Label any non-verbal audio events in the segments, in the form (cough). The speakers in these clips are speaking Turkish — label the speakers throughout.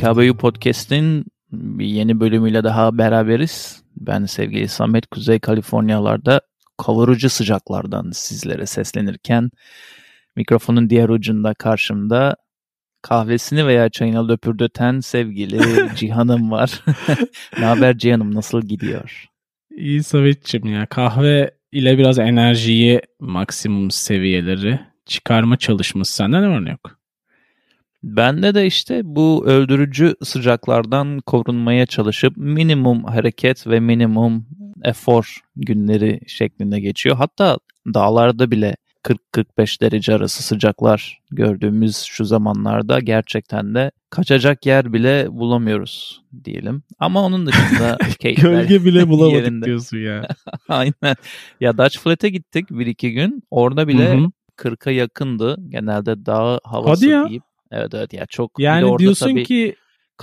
Speaker 1: HKBU Podcast'in bir yeni bölümüyle daha beraberiz. Ben sevgili Samet Kuzey Kaliforniyalarda kavurucu sıcaklardan sizlere seslenirken mikrofonun diğer ucunda karşımda kahvesini veya çayını löpürdöten sevgili (laughs) Cihan'ım var. (laughs) ne haber Cihan'ım nasıl gidiyor?
Speaker 2: İyi Samet'ciğim ya kahve ile biraz enerjiyi maksimum seviyeleri çıkarma çalışması sende ne var ne yok?
Speaker 1: Bende de işte bu öldürücü sıcaklardan korunmaya çalışıp minimum hareket ve minimum efor günleri şeklinde geçiyor. Hatta dağlarda bile 40-45 derece arası sıcaklar gördüğümüz şu zamanlarda gerçekten de kaçacak yer bile bulamıyoruz diyelim. Ama onun dışında (laughs)
Speaker 2: Gölge bile bulamadık yerinde. diyorsun ya. (laughs)
Speaker 1: Aynen. Ya Dutch Flat'e gittik bir iki gün. Orada bile Hı-hı. 40'a yakındı. Genelde dağ havası Hadi ya. deyip Evet evet ya çok
Speaker 2: Yani diyorsun ki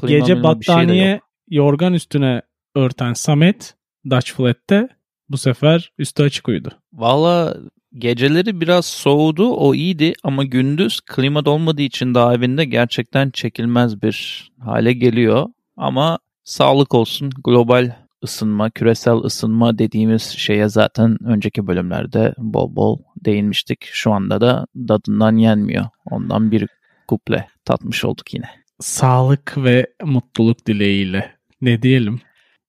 Speaker 2: gece battaniye şey yorgan üstüne örten Samet Dutch Flat'te bu sefer üstü açık uyudu.
Speaker 1: Valla geceleri biraz soğudu o iyiydi ama gündüz klima olmadığı için daha evinde gerçekten çekilmez bir hale geliyor. Ama sağlık olsun global ısınma, küresel ısınma dediğimiz şeye zaten önceki bölümlerde bol bol değinmiştik. Şu anda da dadından yenmiyor. Ondan bir kuple tatmış olduk yine.
Speaker 2: Sağlık ve mutluluk dileğiyle. Ne diyelim?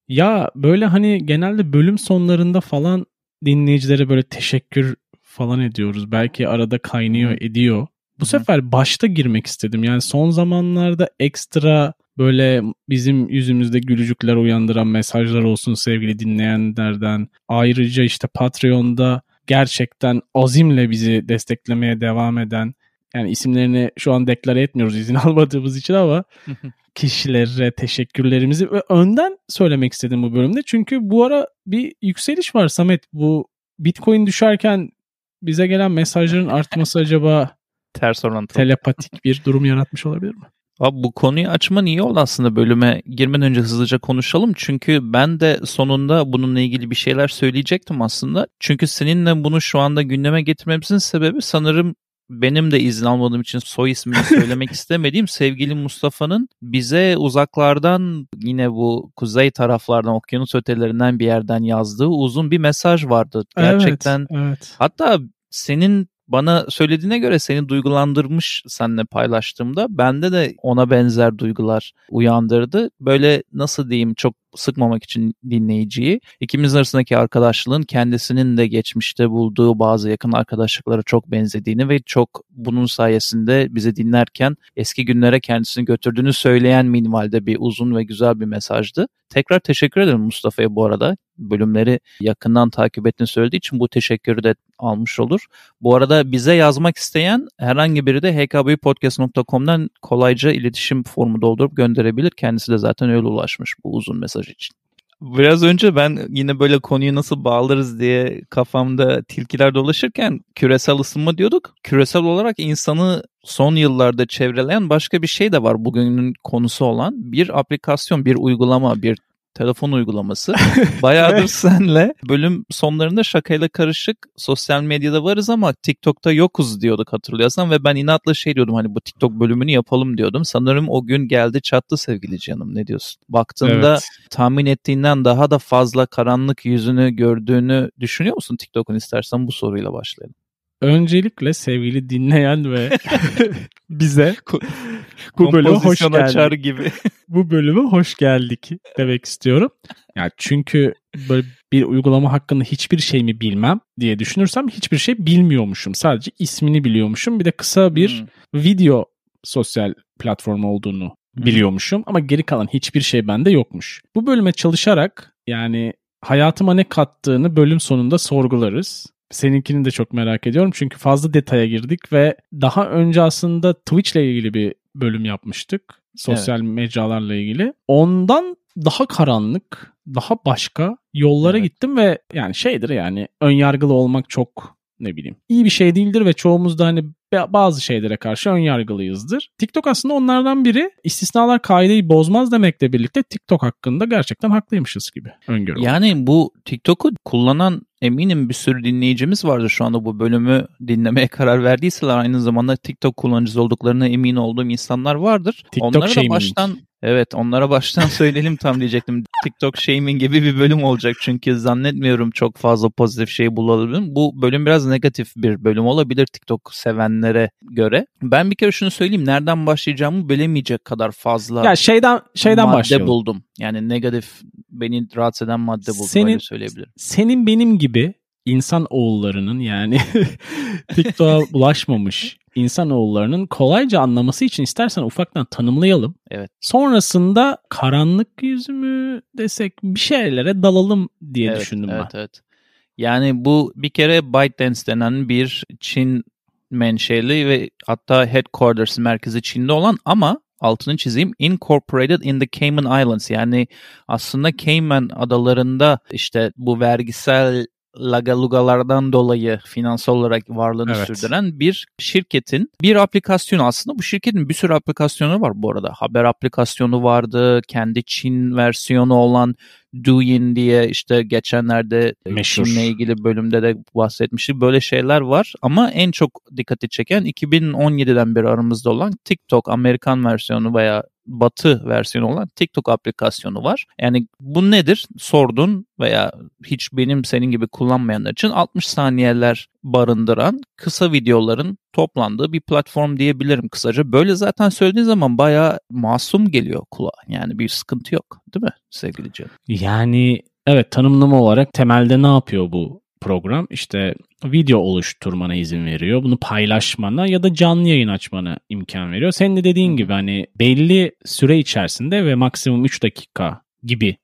Speaker 2: Ya böyle hani genelde bölüm sonlarında falan dinleyicilere böyle teşekkür falan ediyoruz. Belki arada kaynıyor ediyor. Bu sefer başta girmek istedim. Yani son zamanlarda ekstra böyle bizim yüzümüzde gülücükler uyandıran mesajlar olsun sevgili dinleyenlerden. Ayrıca işte Patreon'da gerçekten azimle bizi desteklemeye devam eden yani isimlerini şu an deklare etmiyoruz izin (laughs) almadığımız için ama (laughs) kişilere teşekkürlerimizi ve önden söylemek istedim bu bölümde. Çünkü bu ara bir yükseliş var Samet. Bu Bitcoin düşerken bize gelen mesajların (laughs) artması acaba
Speaker 1: ters orantılı
Speaker 2: telepatik bir durum yaratmış olabilir mi?
Speaker 1: Abi bu konuyu açman iyi oldu aslında bölüme girmeden önce hızlıca konuşalım. Çünkü ben de sonunda bununla ilgili bir şeyler söyleyecektim aslında. Çünkü seninle bunu şu anda gündeme getirmemizin sebebi sanırım benim de izin almadığım için soy ismini söylemek (laughs) istemediğim sevgili Mustafa'nın bize uzaklardan yine bu kuzey taraflardan okyanus ötelerinden bir yerden yazdığı uzun bir mesaj vardı. Gerçekten evet, evet. hatta senin bana söylediğine göre seni duygulandırmış seninle paylaştığımda bende de ona benzer duygular uyandırdı. Böyle nasıl diyeyim çok sıkmamak için dinleyiciyi. İkimiz arasındaki arkadaşlığın kendisinin de geçmişte bulduğu bazı yakın arkadaşlıklara çok benzediğini ve çok bunun sayesinde bizi dinlerken eski günlere kendisini götürdüğünü söyleyen minvalde bir uzun ve güzel bir mesajdı. Tekrar teşekkür ederim Mustafa'ya bu arada. Bölümleri yakından takip ettiğini söylediği için bu teşekkürü de almış olur. Bu arada bize yazmak isteyen herhangi biri de hkbpodcast.com'dan kolayca iletişim formu doldurup gönderebilir. Kendisi de zaten öyle ulaşmış bu uzun mesaj için. Biraz önce ben yine böyle konuyu nasıl bağlarız diye kafamda tilkiler dolaşırken küresel ısınma diyorduk. Küresel olarak insanı son yıllarda çevreleyen başka bir şey de var bugünün konusu olan. Bir aplikasyon, bir uygulama, bir telefon uygulaması. (laughs) Bayağıdır senle bölüm sonlarında şakayla karışık sosyal medyada varız ama TikTok'ta yokuz diyorduk hatırlıyorsan ve ben inatla şey diyordum hani bu TikTok bölümünü yapalım diyordum. Sanırım o gün geldi çattı sevgili canım ne diyorsun? Baktığında evet. tahmin ettiğinden daha da fazla karanlık yüzünü gördüğünü düşünüyor musun TikTok'un istersen bu soruyla başlayalım.
Speaker 2: Öncelikle sevgili dinleyen ve (laughs) bize bu bölüme hoş geldik. gibi. (laughs) bu bölüme hoş geldik demek istiyorum. Yani çünkü böyle bir uygulama hakkında hiçbir şey mi bilmem diye düşünürsem hiçbir şey bilmiyormuşum. Sadece ismini biliyormuşum. Bir de kısa bir hmm. video sosyal platform olduğunu biliyormuşum ama geri kalan hiçbir şey bende yokmuş. Bu bölüme çalışarak yani hayatıma ne kattığını bölüm sonunda sorgularız. Seninkini de çok merak ediyorum çünkü fazla detaya girdik ve daha önce aslında Twitch ile ilgili bir bölüm yapmıştık. Sosyal evet. mecralarla ilgili. Ondan daha karanlık, daha başka yollara evet. gittim ve yani şeydir yani ön yargılı olmak çok ne bileyim iyi bir şey değildir ve çoğumuz da hani bazı şeylere karşı ön yargılıyızdır. TikTok aslında onlardan biri. İstisnalar kaideyi bozmaz demekle birlikte TikTok hakkında gerçekten haklıymışız gibi öngörü.
Speaker 1: Yani bu TikTok'u kullanan eminim bir sürü dinleyicimiz vardır şu anda bu bölümü dinlemeye karar verdiyseler aynı zamanda TikTok kullanıcısı olduklarına emin olduğum insanlar vardır.
Speaker 2: TikTok Onlara da baştan
Speaker 1: Evet onlara baştan (laughs) söyleyelim tam diyecektim. TikTok shaming gibi bir bölüm olacak çünkü zannetmiyorum çok fazla pozitif şey bulalım. Bu bölüm biraz negatif bir bölüm olabilir TikTok sevenlere göre. Ben bir kere şunu söyleyeyim nereden başlayacağımı bilemeyecek kadar fazla
Speaker 2: ya şeyden şeyden
Speaker 1: madde
Speaker 2: başlayalım.
Speaker 1: buldum. Yani negatif beni rahatsız eden madde buldum
Speaker 2: senin,
Speaker 1: öyle söyleyebilirim.
Speaker 2: Senin benim gibi insan oğullarının yani (laughs) TikTok'a ulaşmamış insan oğullarının kolayca anlaması için istersen ufaktan tanımlayalım.
Speaker 1: Evet.
Speaker 2: Sonrasında karanlık yüzü mü desek bir şeylere dalalım diye
Speaker 1: evet,
Speaker 2: düşündüm
Speaker 1: evet,
Speaker 2: ben.
Speaker 1: Evet. Yani bu bir kere ByteDance denen bir Çin menşeli ve hatta headquarters merkezi Çin'de olan ama altını çizeyim incorporated in the Cayman Islands yani aslında Cayman adalarında işte bu vergisel lagalugalardan dolayı finansal olarak varlığını evet. sürdüren bir şirketin bir aplikasyonu aslında bu şirketin bir sürü aplikasyonu var bu arada. Haber aplikasyonu vardı, kendi Çin versiyonu olan Douyin diye işte geçenlerde Meşhur. Çin'le ilgili bölümde de bahsetmiştik. Böyle şeyler var ama en çok dikkati çeken 2017'den beri aramızda olan TikTok Amerikan versiyonu veya batı versiyonu olan TikTok aplikasyonu var. Yani bu nedir? Sordun veya hiç benim senin gibi kullanmayanlar için 60 saniyeler barındıran kısa videoların toplandığı bir platform diyebilirim kısaca. Böyle zaten söylediğin zaman bayağı masum geliyor kulağa. Yani bir sıkıntı yok değil mi sevgili canım?
Speaker 2: Yani evet tanımlama olarak temelde ne yapıyor bu program işte video oluşturmana izin veriyor. Bunu paylaşmana ya da canlı yayın açmana imkan veriyor. Senin de dediğin gibi hani belli süre içerisinde ve maksimum 3 dakika gibi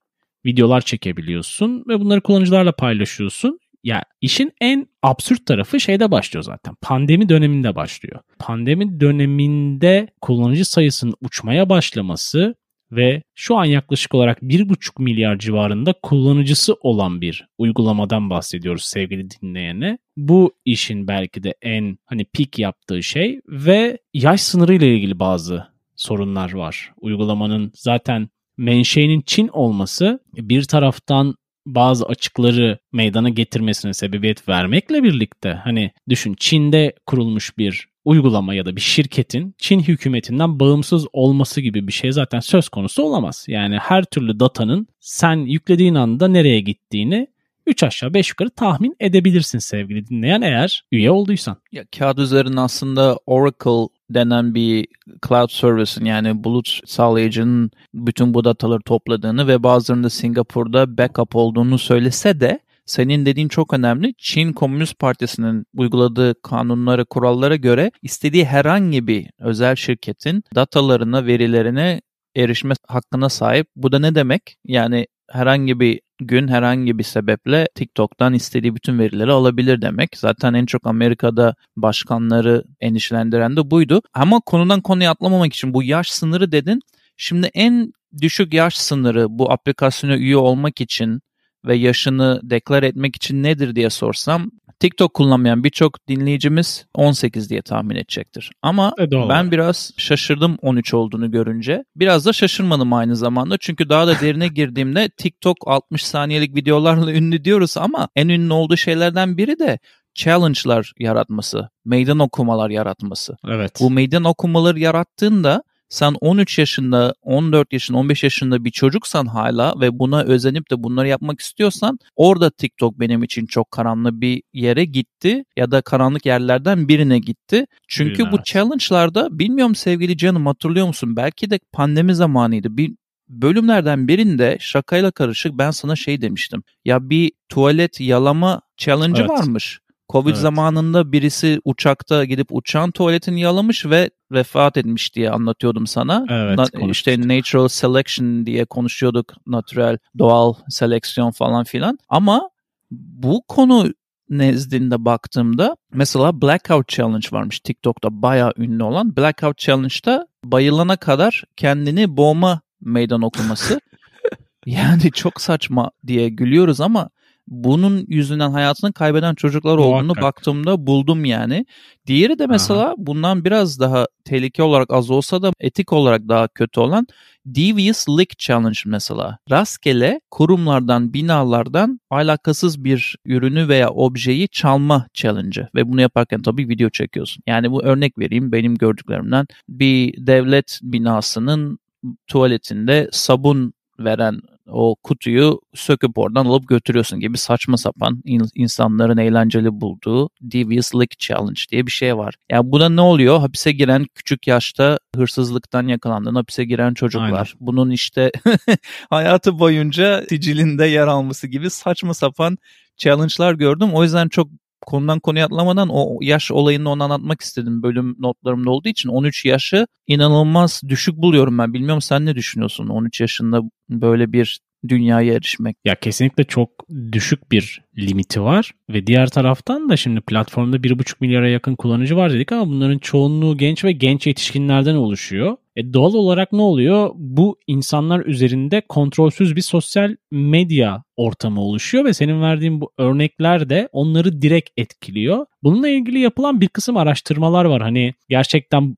Speaker 2: videolar çekebiliyorsun ve bunları kullanıcılarla paylaşıyorsun. Ya işin en absürt tarafı şeyde başlıyor zaten. Pandemi döneminde başlıyor. Pandemi döneminde kullanıcı sayısının uçmaya başlaması ve şu an yaklaşık olarak 1,5 milyar civarında kullanıcısı olan bir uygulamadan bahsediyoruz sevgili dinleyene. Bu işin belki de en hani pik yaptığı şey ve yaş sınırı ile ilgili bazı sorunlar var. Uygulamanın zaten menşeinin Çin olması bir taraftan bazı açıkları meydana getirmesine sebebiyet vermekle birlikte hani düşün Çin'de kurulmuş bir uygulama ya da bir şirketin Çin hükümetinden bağımsız olması gibi bir şey zaten söz konusu olamaz. Yani her türlü datanın sen yüklediğin anda nereye gittiğini 3 aşağı 5 yukarı tahmin edebilirsin sevgili dinleyen eğer üye olduysan.
Speaker 1: Ya kağıt üzerinde aslında Oracle denen bir cloud service'in yani bulut sağlayıcının bütün bu dataları topladığını ve bazılarında Singapur'da backup olduğunu söylese de senin dediğin çok önemli. Çin Komünist Partisi'nin uyguladığı kanunlara, kurallara göre istediği herhangi bir özel şirketin datalarına, verilerine erişme hakkına sahip. Bu da ne demek? Yani herhangi bir gün herhangi bir sebeple TikTok'tan istediği bütün verileri alabilir demek. Zaten en çok Amerika'da başkanları endişelendiren de buydu. Ama konudan konuya atlamamak için bu yaş sınırı dedin. Şimdi en düşük yaş sınırı bu aplikasyona üye olmak için ve yaşını deklar etmek için nedir diye sorsam TikTok kullanmayan birçok dinleyicimiz 18 diye tahmin edecektir. Ama e ben biraz şaşırdım 13 olduğunu görünce. Biraz da şaşırmadım aynı zamanda. Çünkü daha da derine girdiğimde (laughs) TikTok 60 saniyelik videolarla ünlü diyoruz ama en ünlü olduğu şeylerden biri de challenge'lar yaratması, meydan okumalar yaratması.
Speaker 2: Evet.
Speaker 1: Bu meydan okumaları yarattığında sen 13 yaşında, 14 yaşında, 15 yaşında bir çocuksan hala ve buna özenip de bunları yapmak istiyorsan orada TikTok benim için çok karanlık bir yere gitti ya da karanlık yerlerden birine gitti. Çünkü Bilmez. bu challenge'larda bilmiyorum sevgili canım hatırlıyor musun? Belki de pandemi zamanıydı. Bir bölümlerden birinde şakayla karışık ben sana şey demiştim. Ya bir tuvalet yalama challenge evet. varmış. Covid evet. zamanında birisi uçakta gidip uçağın tuvaletini yalamış ve vefat etmiş diye anlatıyordum sana.
Speaker 2: Evet,
Speaker 1: Na- işte natural selection diye konuşuyorduk. Natural, doğal seleksiyon falan filan. Ama bu konu nezdinde baktığımda mesela Blackout Challenge varmış TikTok'ta bayağı ünlü olan. Blackout Challenge'da bayılana kadar kendini boğma meydan okuması. (laughs) yani çok saçma diye gülüyoruz ama bunun yüzünden hayatını kaybeden çocuklar olduğunu Muhakkak. baktığımda buldum yani. Diğeri de mesela Aha. bundan biraz daha tehlike olarak az olsa da etik olarak daha kötü olan Devious Lick Challenge mesela. Rastgele kurumlardan, binalardan alakasız bir ürünü veya objeyi çalma challenge ve bunu yaparken tabii video çekiyorsun. Yani bu örnek vereyim benim gördüklerimden bir devlet binasının tuvaletinde sabun veren o kutuyu söküp oradan alıp götürüyorsun gibi saçma sapan insanların eğlenceli bulduğu Devious Lick Challenge diye bir şey var. Ya yani buna ne oluyor? Hapise giren küçük yaşta hırsızlıktan yakalandığın hapise giren çocuklar. Aynen. Bunun işte (laughs) hayatı boyunca sicilinde yer alması gibi saçma sapan challenge'lar gördüm. O yüzden çok konudan konuya atlamadan o yaş olayını onu anlatmak istedim bölüm notlarımda olduğu için 13 yaşı inanılmaz düşük buluyorum ben. Bilmiyorum sen ne düşünüyorsun 13 yaşında böyle bir dünyaya erişmek.
Speaker 2: Ya kesinlikle çok düşük bir limiti var ve diğer taraftan da şimdi platformda 1,5 milyara yakın kullanıcı var dedik ama bunların çoğunluğu genç ve genç yetişkinlerden oluşuyor. E doğal olarak ne oluyor? Bu insanlar üzerinde kontrolsüz bir sosyal medya ortamı oluşuyor ve senin verdiğin bu örnekler de onları direkt etkiliyor. Bununla ilgili yapılan bir kısım araştırmalar var. Hani gerçekten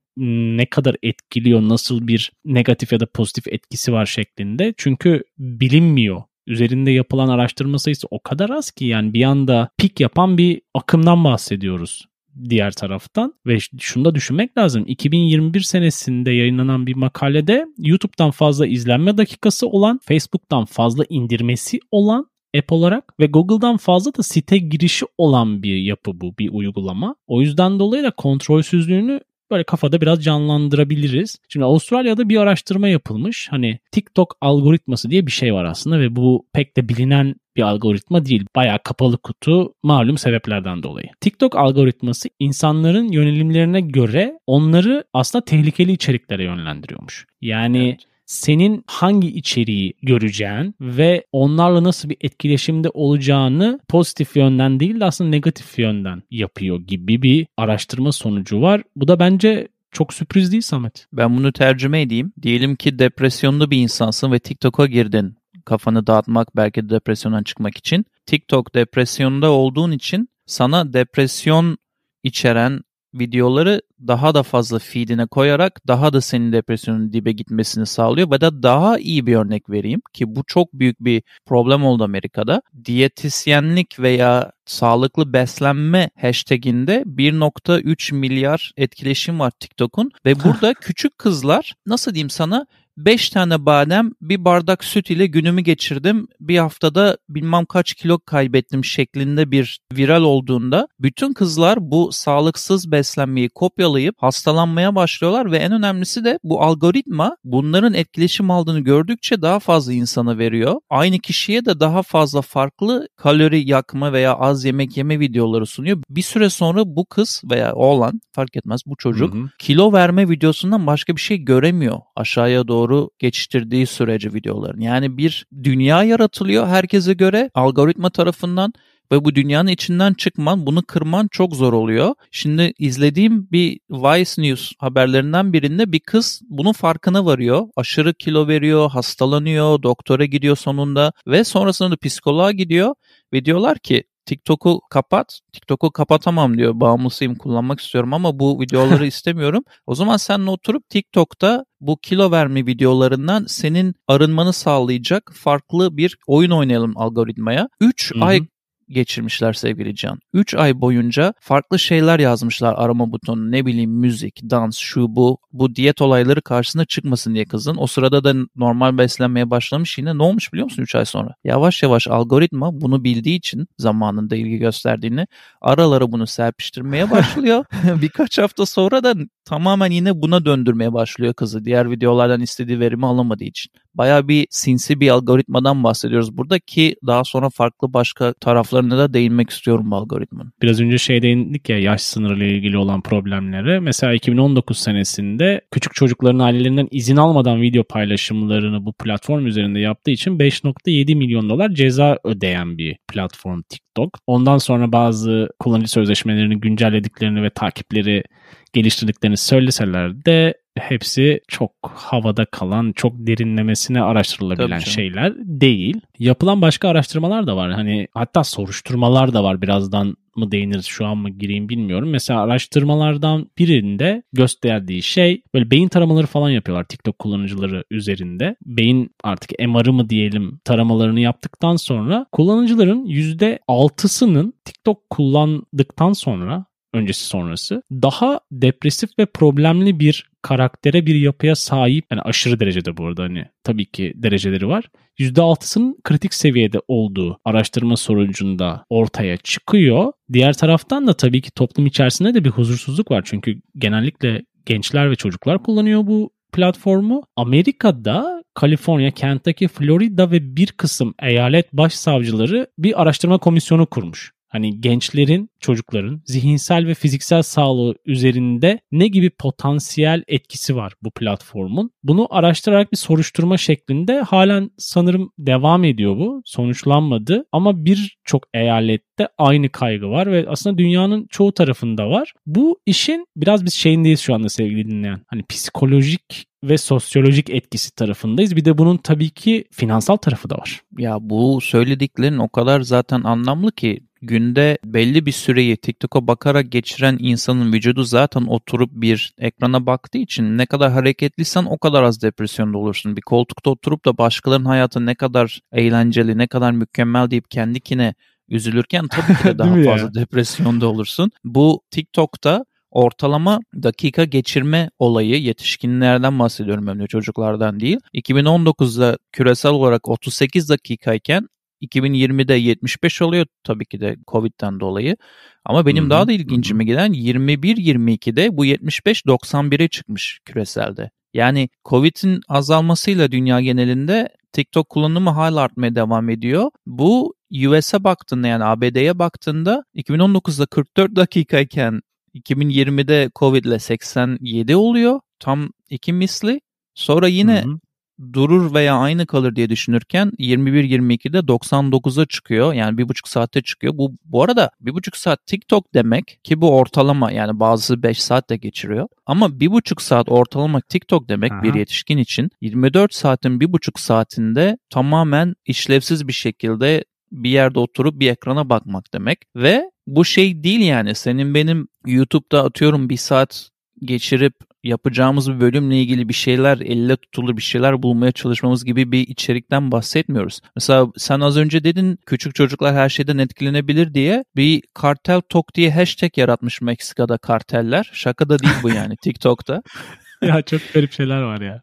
Speaker 2: ne kadar etkiliyor, nasıl bir negatif ya da pozitif etkisi var şeklinde. Çünkü bilinmiyor üzerinde yapılan araştırma sayısı o kadar az ki yani bir anda pik yapan bir akımdan bahsediyoruz diğer taraftan ve şunu da düşünmek lazım. 2021 senesinde yayınlanan bir makalede YouTube'dan fazla izlenme dakikası olan, Facebook'tan fazla indirmesi olan app olarak ve Google'dan fazla da site girişi olan bir yapı bu, bir uygulama. O yüzden dolayı da kontrolsüzlüğünü böyle kafada biraz canlandırabiliriz. Şimdi Avustralya'da bir araştırma yapılmış. Hani TikTok algoritması diye bir şey var aslında ve bu pek de bilinen bir algoritma değil. Bayağı kapalı kutu malum sebeplerden dolayı. TikTok algoritması insanların yönelimlerine göre onları aslında tehlikeli içeriklere yönlendiriyormuş. Yani evet senin hangi içeriği göreceğin ve onlarla nasıl bir etkileşimde olacağını pozitif yönden değil de aslında negatif yönden yapıyor gibi bir araştırma sonucu var. Bu da bence çok sürpriz değil Samet.
Speaker 1: Ben bunu tercüme edeyim. Diyelim ki depresyonlu bir insansın ve TikTok'a girdin. Kafanı dağıtmak belki de depresyondan çıkmak için. TikTok depresyonda olduğun için sana depresyon içeren videoları daha da fazla feedine koyarak daha da senin depresyonun dibe gitmesini sağlıyor. Ve de daha iyi bir örnek vereyim ki bu çok büyük bir problem oldu Amerika'da. Diyetisyenlik veya sağlıklı beslenme hashtaginde 1.3 milyar etkileşim var TikTok'un ve (laughs) burada küçük kızlar nasıl diyeyim sana 5 tane badem, bir bardak süt ile günümü geçirdim. Bir haftada bilmem kaç kilo kaybettim şeklinde bir viral olduğunda bütün kızlar bu sağlıksız beslenmeyi kopyalayıp hastalanmaya başlıyorlar ve en önemlisi de bu algoritma bunların etkileşim aldığını gördükçe daha fazla insana veriyor. Aynı kişiye de daha fazla farklı kalori yakma veya az yemek yeme videoları sunuyor. Bir süre sonra bu kız veya oğlan fark etmez bu çocuk hı hı. kilo verme videosundan başka bir şey göremiyor aşağıya doğru doğru geçiştirdiği sürece videoların. Yani bir dünya yaratılıyor herkese göre algoritma tarafından ve bu dünyanın içinden çıkman, bunu kırman çok zor oluyor. Şimdi izlediğim bir Vice News haberlerinden birinde bir kız bunun farkına varıyor. Aşırı kilo veriyor, hastalanıyor, doktora gidiyor sonunda ve sonrasında da psikoloğa gidiyor ve diyorlar ki TikTok'u kapat. TikTok'u kapatamam diyor. Bağımlısıyım kullanmak istiyorum ama bu videoları (laughs) istemiyorum. O zaman sen oturup TikTok'ta bu kilo verme videolarından senin arınmanı sağlayacak farklı bir oyun oynayalım algoritmaya. 3 ay geçirmişler sevgili Can. 3 ay boyunca farklı şeyler yazmışlar arama butonu ne bileyim müzik, dans, şu bu. Bu diyet olayları karşısına çıkmasın diye kızın. O sırada da normal beslenmeye başlamış yine. Ne olmuş biliyor musun 3 ay sonra? Yavaş yavaş algoritma bunu bildiği için zamanında ilgi gösterdiğini aralara bunu serpiştirmeye (laughs) başlıyor. Birkaç hafta sonra da tamamen yine buna döndürmeye başlıyor kızı. Diğer videolardan istediği verimi alamadığı için. Baya bir sinsi bir algoritmadan bahsediyoruz burada ki daha sonra farklı başka taraflarına da değinmek istiyorum bu algoritmanın.
Speaker 2: Biraz önce şey değindik ya yaş sınırı ile ilgili olan problemlere. Mesela 2019 senesinde küçük çocukların ailelerinden izin almadan video paylaşımlarını bu platform üzerinde yaptığı için 5.7 milyon dolar ceza ödeyen bir platform TikTok. Ondan sonra bazı kullanıcı sözleşmelerini güncellediklerini ve takipleri geliştirdiklerini söyleseler de hepsi çok havada kalan, çok derinlemesine araştırılabilen şeyler değil. Yapılan başka araştırmalar da var. Hani hatta soruşturmalar da var. Birazdan mı değiniriz şu an mı gireyim bilmiyorum. Mesela araştırmalardan birinde gösterdiği şey böyle beyin taramaları falan yapıyorlar TikTok kullanıcıları üzerinde. Beyin artık MR'ı mı diyelim taramalarını yaptıktan sonra kullanıcıların %6'sının TikTok kullandıktan sonra öncesi sonrası daha depresif ve problemli bir karaktere bir yapıya sahip yani aşırı derecede bu arada hani tabii ki dereceleri var. %6'sının kritik seviyede olduğu araştırma sonucunda ortaya çıkıyor. Diğer taraftan da tabii ki toplum içerisinde de bir huzursuzluk var. Çünkü genellikle gençler ve çocuklar kullanıyor bu platformu. Amerika'da Kaliforniya, Kentucky, Florida ve bir kısım eyalet başsavcıları bir araştırma komisyonu kurmuş hani gençlerin, çocukların zihinsel ve fiziksel sağlığı üzerinde ne gibi potansiyel etkisi var bu platformun? Bunu araştırarak bir soruşturma şeklinde halen sanırım devam ediyor bu. Sonuçlanmadı ama birçok eyalette aynı kaygı var ve aslında dünyanın çoğu tarafında var. Bu işin biraz biz şeyindeyiz şu anda sevgili dinleyen. Hani psikolojik ve sosyolojik etkisi tarafındayız. Bir de bunun tabii ki finansal tarafı da var.
Speaker 1: Ya bu söylediklerin o kadar zaten anlamlı ki günde belli bir süreyi TikTok'a bakarak geçiren insanın vücudu zaten oturup bir ekrana baktığı için ne kadar hareketliysen o kadar az depresyonda olursun. Bir koltukta oturup da başkalarının hayatı ne kadar eğlenceli, ne kadar mükemmel deyip kendikine üzülürken tabii ki de (laughs) daha fazla depresyonda olursun. Bu TikTok'ta ortalama dakika geçirme olayı yetişkinlerden bahsediyorum hem de çocuklardan değil. 2019'da küresel olarak 38 dakikayken 2020'de 75 oluyor tabii ki de Covid'den dolayı. Ama benim hı-hı, daha da ilgincime hı-hı. giden 21-22'de bu 75 91'e çıkmış küreselde. Yani Covid'in azalmasıyla dünya genelinde TikTok kullanımı hala artmaya devam ediyor. Bu US'e baktığında yani ABD'ye baktığında 2019'da 44 dakikayken 2020'de Covid ile 87 oluyor. Tam iki misli. Sonra yine hı hı durur veya aynı kalır diye düşünürken 21-22'de 99'a çıkıyor. Yani bir buçuk saatte çıkıyor. Bu, bu arada bir buçuk saat TikTok demek ki bu ortalama yani bazısı 5 saat de geçiriyor. Ama bir buçuk saat ortalama TikTok demek Aha. bir yetişkin için 24 saatin bir buçuk saatinde tamamen işlevsiz bir şekilde bir yerde oturup bir ekrana bakmak demek. Ve bu şey değil yani senin benim YouTube'da atıyorum bir saat geçirip yapacağımız bir bölümle ilgili bir şeyler, elle tutulur bir şeyler bulmaya çalışmamız gibi bir içerikten bahsetmiyoruz. Mesela sen az önce dedin küçük çocuklar her şeyden etkilenebilir diye bir kartel tok diye hashtag yaratmış Meksika'da karteller. Şaka da değil bu yani (laughs) TikTok'ta.
Speaker 2: ya çok garip şeyler var ya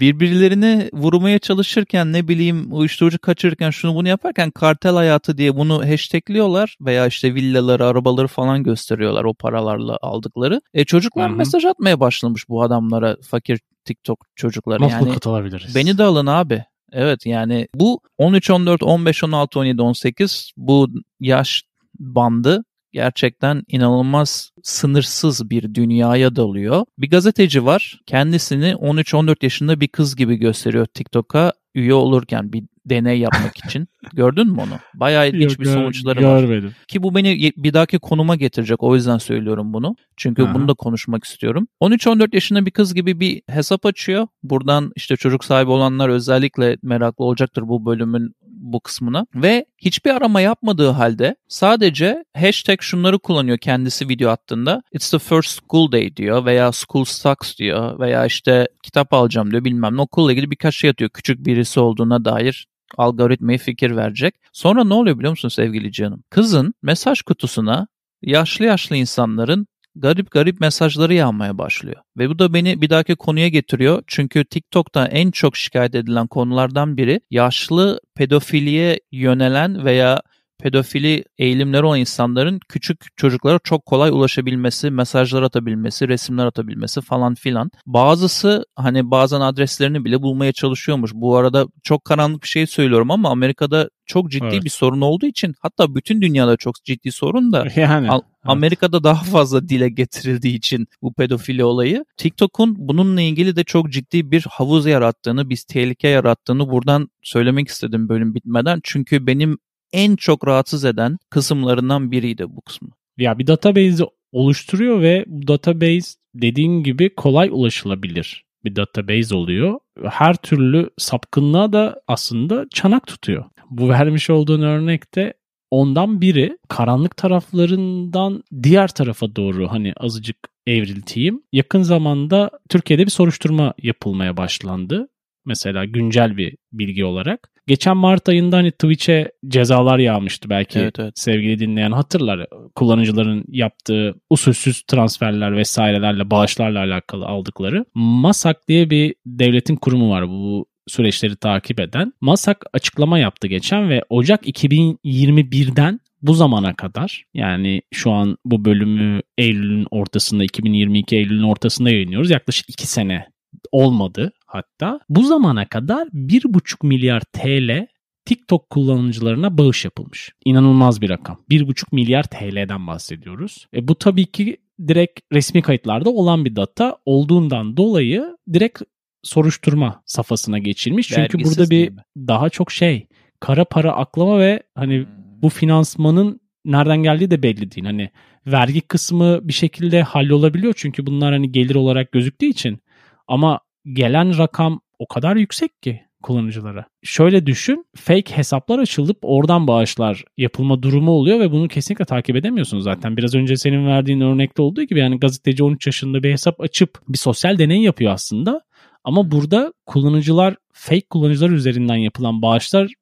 Speaker 1: birbirlerini vurmaya çalışırken ne bileyim uyuşturucu kaçırırken şunu bunu yaparken kartel hayatı diye bunu hashtagliyorlar veya işte villaları, arabaları falan gösteriyorlar o paralarla aldıkları. E çocuklar Hı-hı. mesaj atmaya başlamış bu adamlara fakir TikTok çocukları.
Speaker 2: Nasıl yani, katılabiliriz?
Speaker 1: Beni de alın abi. Evet yani bu 13, 14, 15, 16, 17, 18 bu yaş bandı gerçekten inanılmaz sınırsız bir dünyaya dalıyor. Bir gazeteci var. Kendisini 13-14 yaşında bir kız gibi gösteriyor TikTok'a üye olurken bir deney yapmak (laughs) için. Gördün mü onu? Bayağı ilginç Yok, bir sonuçları görmedim. var. Ki bu beni bir dahaki konuma getirecek. O yüzden söylüyorum bunu. Çünkü Aha. bunu da konuşmak istiyorum. 13-14 yaşında bir kız gibi bir hesap açıyor. Buradan işte çocuk sahibi olanlar özellikle meraklı olacaktır bu bölümün bu kısmına ve hiçbir arama yapmadığı halde sadece hashtag şunları kullanıyor kendisi video attığında. It's the first school day diyor veya school sucks diyor veya işte kitap alacağım diyor bilmem ne okulla ilgili birkaç şey atıyor küçük birisi olduğuna dair algoritmaya fikir verecek. Sonra ne oluyor biliyor musun sevgili canım? Kızın mesaj kutusuna yaşlı yaşlı insanların garip garip mesajları yağmaya başlıyor. Ve bu da beni bir dahaki konuya getiriyor. Çünkü TikTok'ta en çok şikayet edilen konulardan biri yaşlı pedofiliye yönelen veya pedofili eğilimleri olan insanların küçük çocuklara çok kolay ulaşabilmesi, mesajlar atabilmesi, resimler atabilmesi falan filan. Bazısı hani bazen adreslerini bile bulmaya çalışıyormuş. Bu arada çok karanlık bir şey söylüyorum ama Amerika'da çok ciddi evet. bir sorun olduğu için hatta bütün dünyada çok ciddi sorun da (laughs) yani, evet. Amerika'da daha fazla dile getirildiği için bu pedofili olayı TikTok'un bununla ilgili de çok ciddi bir havuz yarattığını, bir tehlike yarattığını buradan söylemek istedim bölüm bitmeden. Çünkü benim en çok rahatsız eden kısımlarından biriydi bu kısmı.
Speaker 2: Ya bir database oluşturuyor ve bu database dediğin gibi kolay ulaşılabilir bir database oluyor. Her türlü sapkınlığa da aslında çanak tutuyor. Bu vermiş olduğun örnekte ondan biri karanlık taraflarından diğer tarafa doğru hani azıcık evrilteyim. Yakın zamanda Türkiye'de bir soruşturma yapılmaya başlandı mesela güncel bir bilgi olarak. Geçen Mart ayında hani Twitch'e cezalar yağmıştı belki evet, evet. sevgili dinleyen hatırlar. Kullanıcıların yaptığı usulsüz transferler vesairelerle bağışlarla alakalı aldıkları. Masak diye bir devletin kurumu var bu süreçleri takip eden. Masak açıklama yaptı geçen ve Ocak 2021'den bu zamana kadar yani şu an bu bölümü Eylül'ün ortasında 2022 Eylül'ün ortasında yayınlıyoruz. Yaklaşık 2 sene olmadı hatta. Bu zamana kadar 1,5 milyar TL TikTok kullanıcılarına bağış yapılmış. İnanılmaz bir rakam. 1,5 milyar TL'den bahsediyoruz. E bu tabii ki direkt resmi kayıtlarda olan bir data olduğundan dolayı direkt soruşturma safhasına geçilmiş. Çünkü Vergisiz burada bir daha çok şey kara para aklama ve hani hmm. bu finansmanın nereden geldiği de belli değil. Hani vergi kısmı bir şekilde hallolabiliyor çünkü bunlar hani gelir olarak gözüktüğü için. Ama gelen rakam o kadar yüksek ki kullanıcılara. Şöyle düşün, fake hesaplar açılıp oradan bağışlar yapılma durumu oluyor ve bunu kesinlikle takip edemiyorsunuz zaten. Biraz önce senin verdiğin örnekte olduğu gibi yani gazeteci 13 yaşında bir hesap açıp bir sosyal deney yapıyor aslında. Ama burada kullanıcılar fake kullanıcılar üzerinden yapılan bağışlar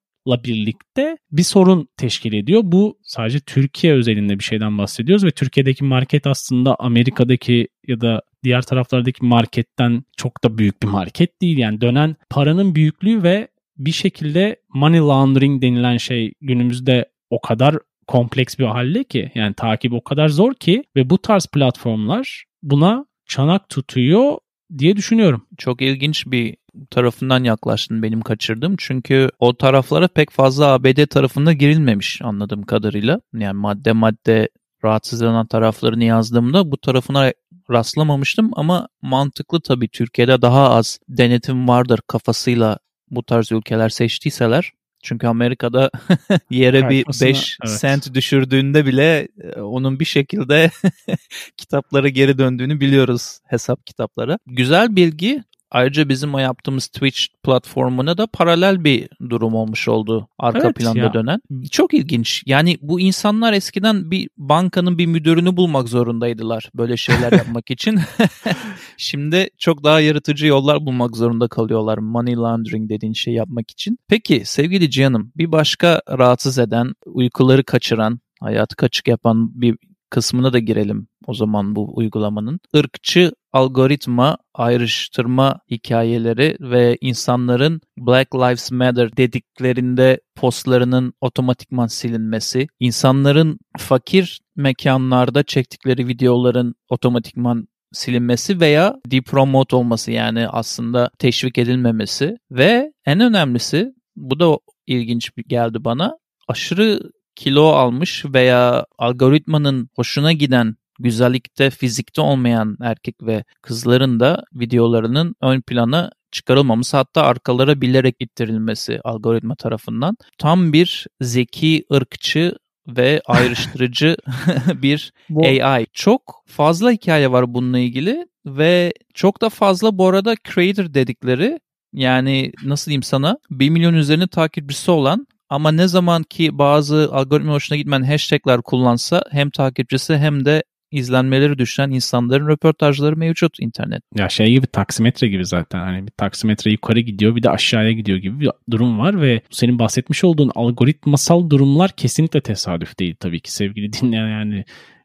Speaker 2: birlikte bir sorun teşkil ediyor. Bu sadece Türkiye özelinde bir şeyden bahsediyoruz ve Türkiye'deki market aslında Amerika'daki ya da diğer taraflardaki marketten çok da büyük bir market değil. Yani dönen paranın büyüklüğü ve bir şekilde money laundering denilen şey günümüzde o kadar kompleks bir halde ki yani takip o kadar zor ki ve bu tarz platformlar buna çanak tutuyor diye düşünüyorum.
Speaker 1: Çok ilginç bir tarafından yaklaştın benim kaçırdığım. Çünkü o taraflara pek fazla ABD tarafında girilmemiş anladığım kadarıyla. Yani madde madde rahatsız eden taraflarını yazdığımda bu tarafına rastlamamıştım ama mantıklı tabii Türkiye'de daha az denetim vardır kafasıyla bu tarz ülkeler seçtiyseler. Çünkü Amerika'da (laughs) yere bir 5 evet. sent düşürdüğünde bile e, onun bir şekilde (laughs) kitaplara geri döndüğünü biliyoruz hesap kitaplara. Güzel bilgi Ayrıca bizim o yaptığımız Twitch platformuna da paralel bir durum olmuş oldu arka evet planda ya. dönen. Çok ilginç. Yani bu insanlar eskiden bir bankanın bir müdürünü bulmak zorundaydılar böyle şeyler (laughs) yapmak için. (laughs) Şimdi çok daha yaratıcı yollar bulmak zorunda kalıyorlar money laundering dediğin şey yapmak için. Peki sevgili Cihan'ım bir başka rahatsız eden, uykuları kaçıran, hayatı kaçık yapan bir kısmına da girelim o zaman bu uygulamanın. Irkçı algoritma ayrıştırma hikayeleri ve insanların Black Lives Matter dediklerinde postlarının otomatikman silinmesi, insanların fakir mekanlarda çektikleri videoların otomatikman silinmesi veya depromote olması yani aslında teşvik edilmemesi ve en önemlisi bu da ilginç geldi bana aşırı kilo almış veya algoritmanın hoşuna giden güzellikte, fizikte olmayan erkek ve kızların da videolarının ön plana çıkarılmaması hatta arkalara bilerek ittirilmesi algoritma tarafından tam bir zeki ırkçı ve ayrıştırıcı (laughs) bir bu... AI. Çok fazla hikaye var bununla ilgili ve çok da fazla bu arada creator dedikleri yani nasıl diyeyim sana 1 milyon üzerinde takipçisi olan ama ne zaman ki bazı algoritma hoşuna gitmeyen hashtagler kullansa hem takipçisi hem de izlenmeleri düşen insanların röportajları mevcut internet.
Speaker 2: Ya şey gibi taksimetre gibi zaten hani bir taksimetre yukarı gidiyor bir de aşağıya gidiyor gibi bir durum var ve senin bahsetmiş olduğun algoritmasal durumlar kesinlikle tesadüf değil tabii ki sevgili (laughs) dinleyen yani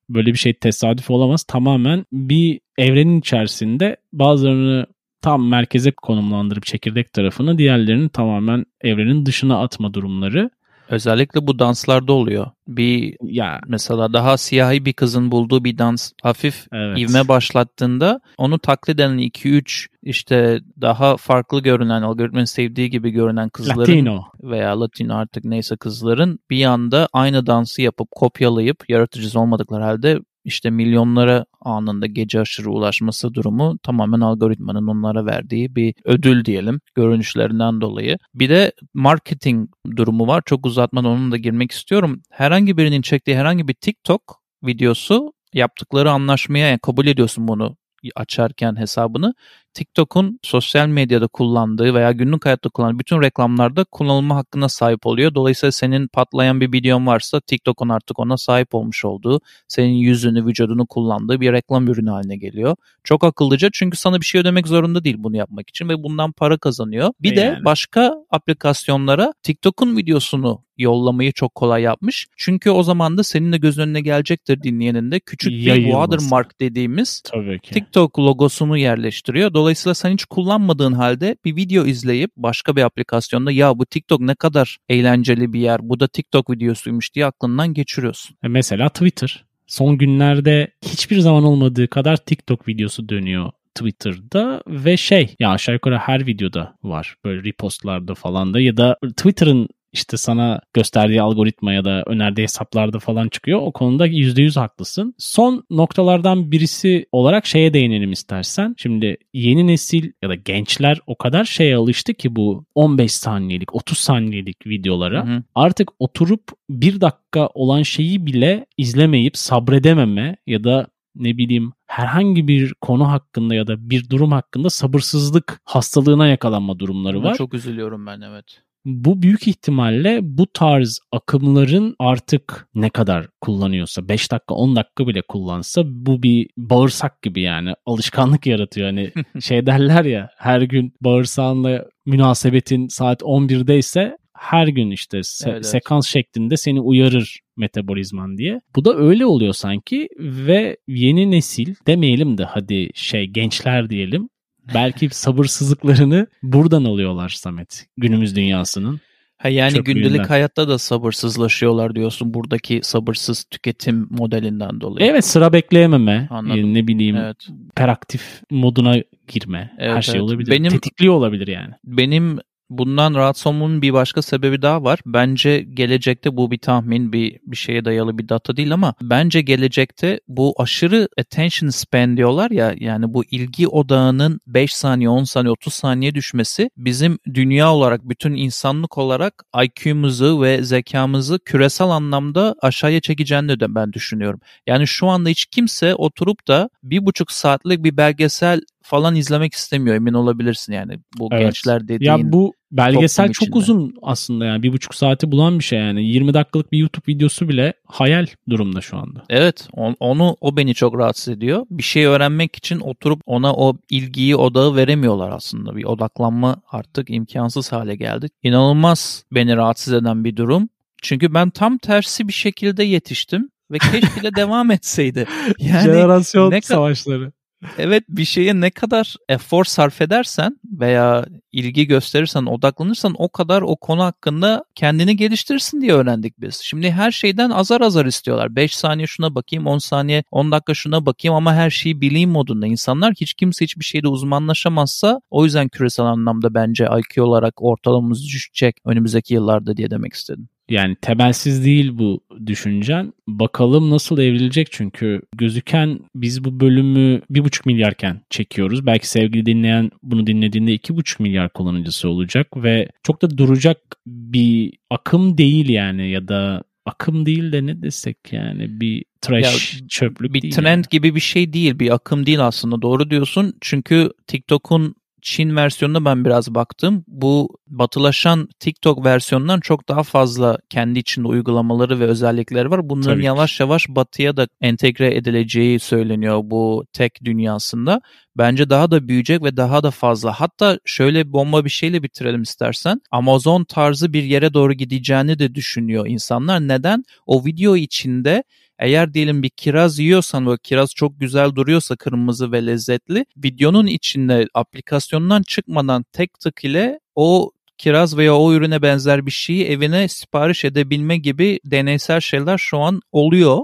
Speaker 2: böyle bir şey tesadüf olamaz. Tamamen bir evrenin içerisinde bazılarını tam merkeze konumlandırıp çekirdek tarafını diğerlerini tamamen evrenin dışına atma durumları.
Speaker 1: Özellikle bu danslarda oluyor. Bir ya mesela daha siyahi bir kızın bulduğu bir dans hafif evet. ivme başlattığında onu taklit eden 2-3 işte daha farklı görünen algoritmanın sevdiği gibi görünen kızların Latino. veya Latino artık neyse kızların bir anda aynı dansı yapıp kopyalayıp yaratıcısı olmadıkları halde işte milyonlara anında gece aşırı ulaşması durumu tamamen algoritmanın onlara verdiği bir ödül diyelim görünüşlerinden dolayı. Bir de marketing durumu var. Çok uzatmadan onun da girmek istiyorum. Herhangi birinin çektiği herhangi bir TikTok videosu yaptıkları anlaşmaya yani kabul ediyorsun bunu açarken hesabını TikTok'un sosyal medyada kullandığı veya günlük hayatta kullandığı bütün reklamlarda kullanılma hakkına sahip oluyor. Dolayısıyla senin patlayan bir videon varsa TikTok'un artık ona sahip olmuş olduğu, senin yüzünü, vücudunu kullandığı bir reklam ürünü haline geliyor. Çok akıllıca çünkü sana bir şey ödemek zorunda değil bunu yapmak için ve bundan para kazanıyor. Bir e de yani. başka aplikasyonlara TikTok'un videosunu yollamayı çok kolay yapmış. Çünkü o zaman da senin de göz önüne gelecektir dinleyenin de küçük Yayılması. bir watermark dediğimiz Tabii ki. TikTok logosunu yerleştiriyor. Dolayısıyla sen hiç kullanmadığın halde bir video izleyip başka bir aplikasyonda ya bu TikTok ne kadar eğlenceli bir yer, bu da TikTok videosuymuş diye aklından geçiriyorsun.
Speaker 2: E mesela Twitter. Son günlerde hiçbir zaman olmadığı kadar TikTok videosu dönüyor Twitter'da ve şey ya aşağı yukarı her videoda var böyle repostlarda falan da ya da Twitter'ın işte sana gösterdiği algoritma ya da önerdiği hesaplarda falan çıkıyor. O konuda %100 haklısın. Son noktalardan birisi olarak şeye değinelim istersen. Şimdi yeni nesil ya da gençler o kadar şeye alıştı ki bu 15 saniyelik, 30 saniyelik videolara. Hı hı. Artık oturup bir dakika olan şeyi bile izlemeyip sabredememe ya da ne bileyim herhangi bir konu hakkında ya da bir durum hakkında sabırsızlık hastalığına yakalanma durumları var.
Speaker 1: Çok üzülüyorum ben evet
Speaker 2: bu büyük ihtimalle bu tarz akımların artık ne kadar kullanıyorsa 5 dakika 10 dakika bile kullansa bu bir bağırsak gibi yani alışkanlık yaratıyor. Hani (laughs) şey derler ya her gün bağırsağınla münasebetin saat 11'de ise her gün işte se- evet, sekans şeklinde seni uyarır metabolizman diye. Bu da öyle oluyor sanki ve yeni nesil demeyelim de hadi şey gençler diyelim belki sabırsızlıklarını buradan alıyorlar Samet. Günümüz dünyasının.
Speaker 1: Ha yani Çöplüğünden. gündelik hayatta da sabırsızlaşıyorlar diyorsun buradaki sabırsız tüketim modelinden dolayı.
Speaker 2: Evet sıra bekleyememe Anladım. ne bileyim evet. peraktif moduna girme evet, her şey evet. olabilir. Benim, Tetikliyor olabilir yani.
Speaker 1: Benim Bundan rahatsız bir başka sebebi daha var. Bence gelecekte bu bir tahmin, bir bir şeye dayalı bir data değil ama bence gelecekte bu aşırı attention span diyorlar ya yani bu ilgi odağının 5 saniye, 10 saniye, 30 saniye düşmesi bizim dünya olarak, bütün insanlık olarak IQ'muzu ve zekamızı küresel anlamda aşağıya çekeceğini de ben düşünüyorum. Yani şu anda hiç kimse oturup da bir buçuk saatlik bir belgesel falan izlemek istemiyor emin olabilirsin yani bu evet. gençler dediğin.
Speaker 2: Ya bu belgesel çok içinde. uzun aslında yani bir buçuk saati bulan bir şey yani 20 dakikalık bir YouTube videosu bile hayal durumda şu anda.
Speaker 1: Evet on, onu o beni çok rahatsız ediyor. Bir şey öğrenmek için oturup ona o ilgiyi odağı veremiyorlar aslında bir odaklanma artık imkansız hale geldi. İnanılmaz beni rahatsız eden bir durum. Çünkü ben tam tersi bir şekilde yetiştim ve keşke de (laughs) devam etseydi.
Speaker 2: Yani Jenerasyon ne savaşları.
Speaker 1: Evet bir şeye ne kadar efor sarf edersen veya ilgi gösterirsen, odaklanırsan o kadar o konu hakkında kendini geliştirsin diye öğrendik biz. Şimdi her şeyden azar azar istiyorlar. 5 saniye şuna bakayım, 10 saniye, 10 dakika şuna bakayım ama her şeyi bileyim modunda. İnsanlar hiç kimse hiçbir şeyde uzmanlaşamazsa o yüzden küresel anlamda bence IQ olarak ortalamamız düşecek önümüzdeki yıllarda diye demek istedim.
Speaker 2: Yani temelsiz değil bu düşüncen. Bakalım nasıl evrilecek çünkü gözüken biz bu bölümü bir buçuk milyarken çekiyoruz. Belki sevgili dinleyen bunu dinlediğinde iki buçuk milyar kullanıcısı olacak ve çok da duracak bir akım değil yani ya da akım değil de ne desek yani bir trash ya, çöplük
Speaker 1: bir
Speaker 2: değil.
Speaker 1: trend yani. gibi bir şey değil bir akım değil aslında doğru diyorsun çünkü TikTok'un Çin versiyonuna ben biraz baktım. Bu batılaşan TikTok versiyonundan çok daha fazla kendi içinde uygulamaları ve özellikleri var. Bunların Tabii yavaş yavaş batıya da entegre edileceği söyleniyor bu tek dünyasında. Bence daha da büyüyecek ve daha da fazla. Hatta şöyle bomba bir şeyle bitirelim istersen. Amazon tarzı bir yere doğru gideceğini de düşünüyor insanlar. Neden? O video içinde eğer diyelim bir kiraz yiyorsan ve kiraz çok güzel duruyorsa kırmızı ve lezzetli videonun içinde aplikasyondan çıkmadan tek tık ile o kiraz veya o ürüne benzer bir şeyi evine sipariş edebilme gibi deneysel şeyler şu an oluyor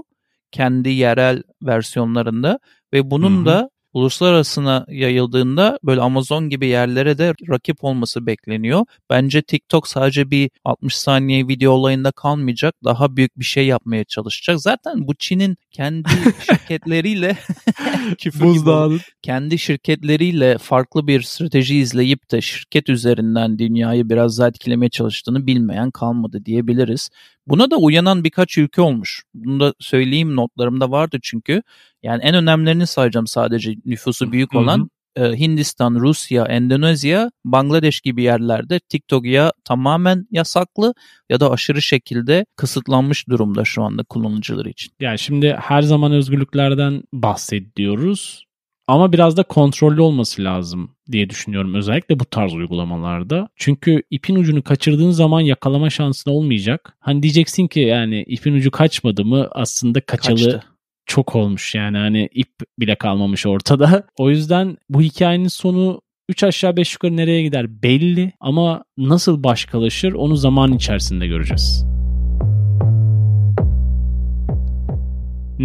Speaker 1: kendi yerel versiyonlarında ve bunun Hı-hı. da uluslararasına yayıldığında böyle Amazon gibi yerlere de rakip olması bekleniyor. Bence TikTok sadece bir 60 saniye video olayında kalmayacak. Daha büyük bir şey yapmaya çalışacak. Zaten bu Çin'in kendi (laughs) şirketleriyle (laughs) buzdağının kendi şirketleriyle farklı bir strateji izleyip de şirket üzerinden dünyayı biraz daha etkilemeye çalıştığını bilmeyen kalmadı diyebiliriz. Buna da uyanan birkaç ülke olmuş. Bunu da söyleyeyim notlarımda vardı çünkü. Yani en önemlerini sayacağım sadece nüfusu büyük olan. e, Hindistan, Rusya, Endonezya, Bangladeş gibi yerlerde TikTok ya tamamen yasaklı ya da aşırı şekilde kısıtlanmış durumda şu anda kullanıcıları için.
Speaker 2: Yani şimdi her zaman özgürlüklerden bahsediyoruz. Ama biraz da kontrollü olması lazım diye düşünüyorum özellikle bu tarz uygulamalarda. Çünkü ipin ucunu kaçırdığın zaman yakalama şansın olmayacak. Hani diyeceksin ki yani ipin ucu kaçmadı mı aslında kaçalı Kaçtı. çok olmuş yani hani ip bile kalmamış ortada. (laughs) O yüzden bu hikayenin sonu 3 aşağı 5 yukarı nereye gider belli ama nasıl başkalaşır onu zaman içerisinde göreceğiz.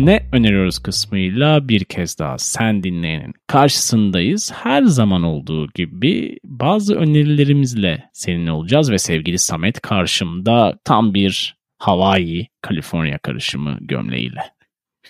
Speaker 2: Ne öneriyoruz kısmıyla bir kez daha sen dinleyenin karşısındayız. Her zaman olduğu gibi bazı önerilerimizle seninle olacağız ve sevgili Samet karşımda tam bir Hawaii, Kaliforniya karışımı gömleğiyle.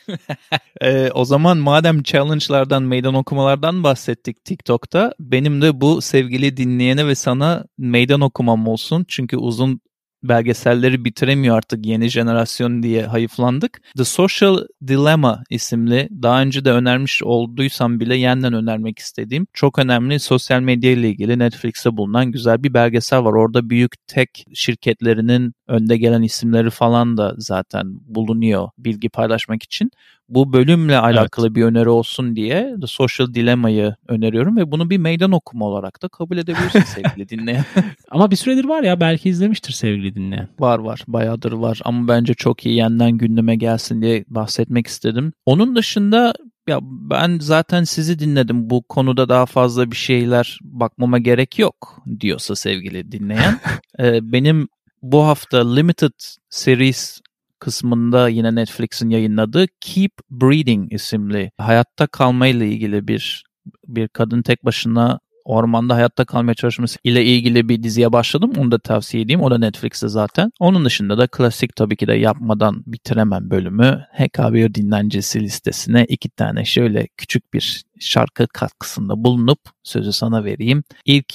Speaker 2: (laughs)
Speaker 1: e, o zaman madem challenge'lardan, meydan okumalardan bahsettik TikTok'ta, benim de bu sevgili dinleyene ve sana meydan okumam olsun. Çünkü uzun belgeselleri bitiremiyor artık yeni jenerasyon diye hayıflandık. The Social Dilemma isimli daha önce de önermiş olduysam bile yeniden önermek istediğim çok önemli sosyal medya ile ilgili Netflix'te bulunan güzel bir belgesel var. Orada büyük tech şirketlerinin önde gelen isimleri falan da zaten bulunuyor bilgi paylaşmak için bu bölümle alakalı evet. bir öneri olsun diye The Social Dilemma'yı öneriyorum ve bunu bir meydan okuma olarak da kabul edebilirsin sevgili (laughs) dinleyen.
Speaker 2: ama bir süredir var ya belki izlemiştir sevgili dinleyen.
Speaker 1: Var var bayağıdır var ama bence çok iyi yeniden gündeme gelsin diye bahsetmek istedim. Onun dışında ya ben zaten sizi dinledim bu konuda daha fazla bir şeyler bakmama gerek yok diyorsa sevgili dinleyen. (laughs) ee, benim bu hafta Limited Series kısmında yine Netflix'in yayınladığı Keep Breeding isimli hayatta kalmayla ilgili bir bir kadın tek başına ormanda hayatta kalmaya çalışması ile ilgili bir diziye başladım. Onu da tavsiye edeyim. O da Netflix'te zaten. Onun dışında da klasik tabii ki de yapmadan bitiremem bölümü. HKBO dinlencesi listesine iki tane şöyle küçük bir şarkı katkısında bulunup sözü sana vereyim. İlk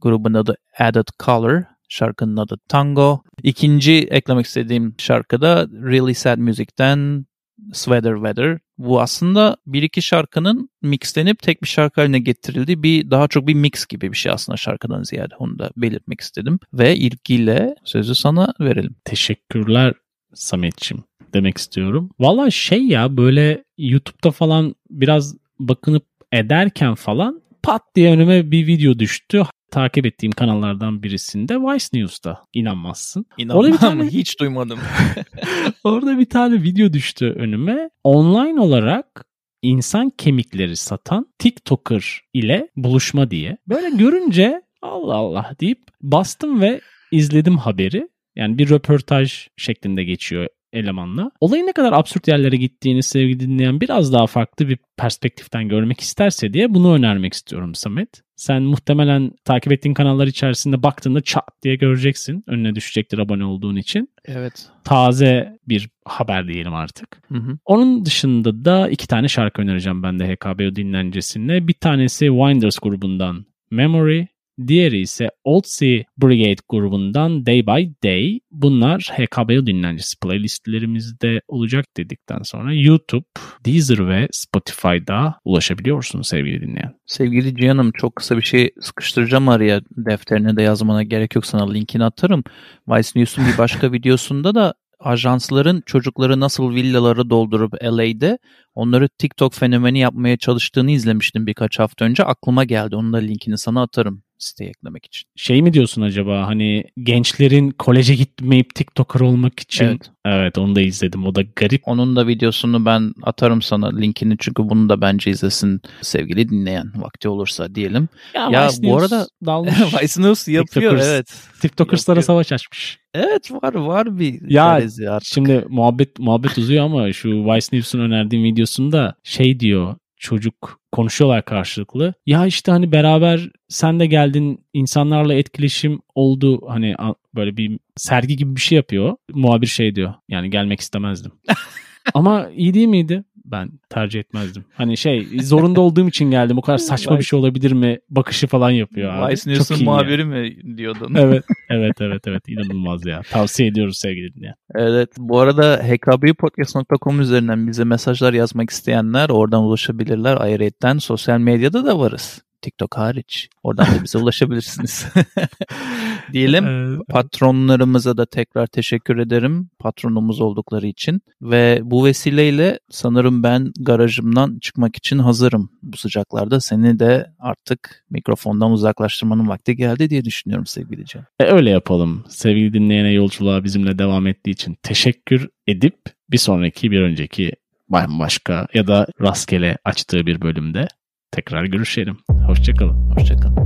Speaker 1: grubun adı Added Color. Şarkının adı Tango. İkinci eklemek istediğim şarkı da Really Sad Music'ten Sweater Weather. Bu aslında bir iki şarkının mixlenip tek bir şarkı haline getirildi. Bir daha çok bir mix gibi bir şey aslında şarkıdan ziyade. Onu da belirtmek istedim. Ve ilgiyle sözü sana verelim.
Speaker 2: Teşekkürler Sametçim demek istiyorum. Valla şey ya böyle YouTube'da falan biraz bakınıp ederken falan pat diye önüme bir video düştü takip ettiğim kanallardan birisinde Vice News'ta. İnanmazsın.
Speaker 1: İnanmam Orada bir (laughs) tane... hiç duymadım. (laughs)
Speaker 2: Orada bir tane video düştü önüme. Online olarak insan kemikleri satan TikToker ile buluşma diye. Böyle görünce Allah Allah deyip bastım ve izledim haberi. Yani bir röportaj şeklinde geçiyor elemanla. Olayın ne kadar absürt yerlere gittiğini sevgili dinleyen biraz daha farklı bir perspektiften görmek isterse diye bunu önermek istiyorum Samet. Sen muhtemelen takip ettiğin kanallar içerisinde baktığında çat diye göreceksin. Önüne düşecektir abone olduğun için.
Speaker 1: Evet.
Speaker 2: Taze bir haber diyelim artık. Hı hı. Onun dışında da iki tane şarkı önereceğim ben de HKBO dinlencesinde. Bir tanesi Winders grubundan Memory Diğeri ise Old Sea Brigade grubundan Day by Day. Bunlar HKBO dinlencesi playlistlerimizde olacak dedikten sonra YouTube, Deezer ve Spotify'da ulaşabiliyorsunuz sevgili dinleyen.
Speaker 1: Sevgili Cihan'ım çok kısa bir şey sıkıştıracağım araya. Defterine de yazmana gerek yok sana linkini atarım. Vice News'un bir başka (laughs) videosunda da ajansların çocukları nasıl villaları doldurup LA'de onları TikTok fenomeni yapmaya çalıştığını izlemiştim birkaç hafta önce. Aklıma geldi. Onun da linkini sana atarım siteye eklemek için.
Speaker 2: Şey mi diyorsun acaba hani gençlerin koleje gitmeyip TikToker olmak için? Evet. Evet onu da izledim. O da garip.
Speaker 1: Onun da videosunu ben atarım sana linkini çünkü bunu da bence izlesin sevgili dinleyen vakti olursa diyelim.
Speaker 2: Ya, ya Vice bu News arada (laughs) dalmış. (laughs)
Speaker 1: Vice News yapıyor TikTokers, evet.
Speaker 2: TikTokers'lara savaş açmış.
Speaker 1: Evet var var bir
Speaker 2: ya artık. şimdi muhabbet muhabbet uzuyor ama şu Vice News'un önerdiğim videosunda şey diyor çocuk konuşuyorlar karşılıklı. Ya işte hani beraber sen de geldin insanlarla etkileşim oldu hani böyle bir sergi gibi bir şey yapıyor. Muhabir şey diyor yani gelmek istemezdim. (laughs) Ama iyi değil miydi? Ben tercih etmezdim. Hani şey zorunda olduğum için geldim. O kadar saçma bir şey olabilir mi? Bakışı falan yapıyor abi.
Speaker 1: Vice News'un muhabiri ya. mi diyordun?
Speaker 2: Evet. Evet evet evet inanılmaz ya. Tavsiye ediyoruz sevgili dinleyen.
Speaker 1: Evet bu arada hkbpodcast.com üzerinden bize mesajlar yazmak isteyenler oradan ulaşabilirler. Ayrıca sosyal medyada da varız. TikTok hariç. Oradan da bize (laughs) ulaşabilirsiniz. (laughs) Diyelim evet. patronlarımıza da tekrar teşekkür ederim patronumuz oldukları için ve bu vesileyle sanırım ben garajımdan çıkmak için hazırım bu sıcaklarda. Seni de artık mikrofondan uzaklaştırmanın vakti geldi diye düşünüyorum sevgili Can.
Speaker 2: E öyle yapalım. Sevgili dinleyene yolculuğa bizimle devam ettiği için teşekkür edip bir sonraki bir önceki başka ya da rastgele açtığı bir bölümde tekrar görüşelim. Hoşçakalın.
Speaker 1: Hoşçakalın.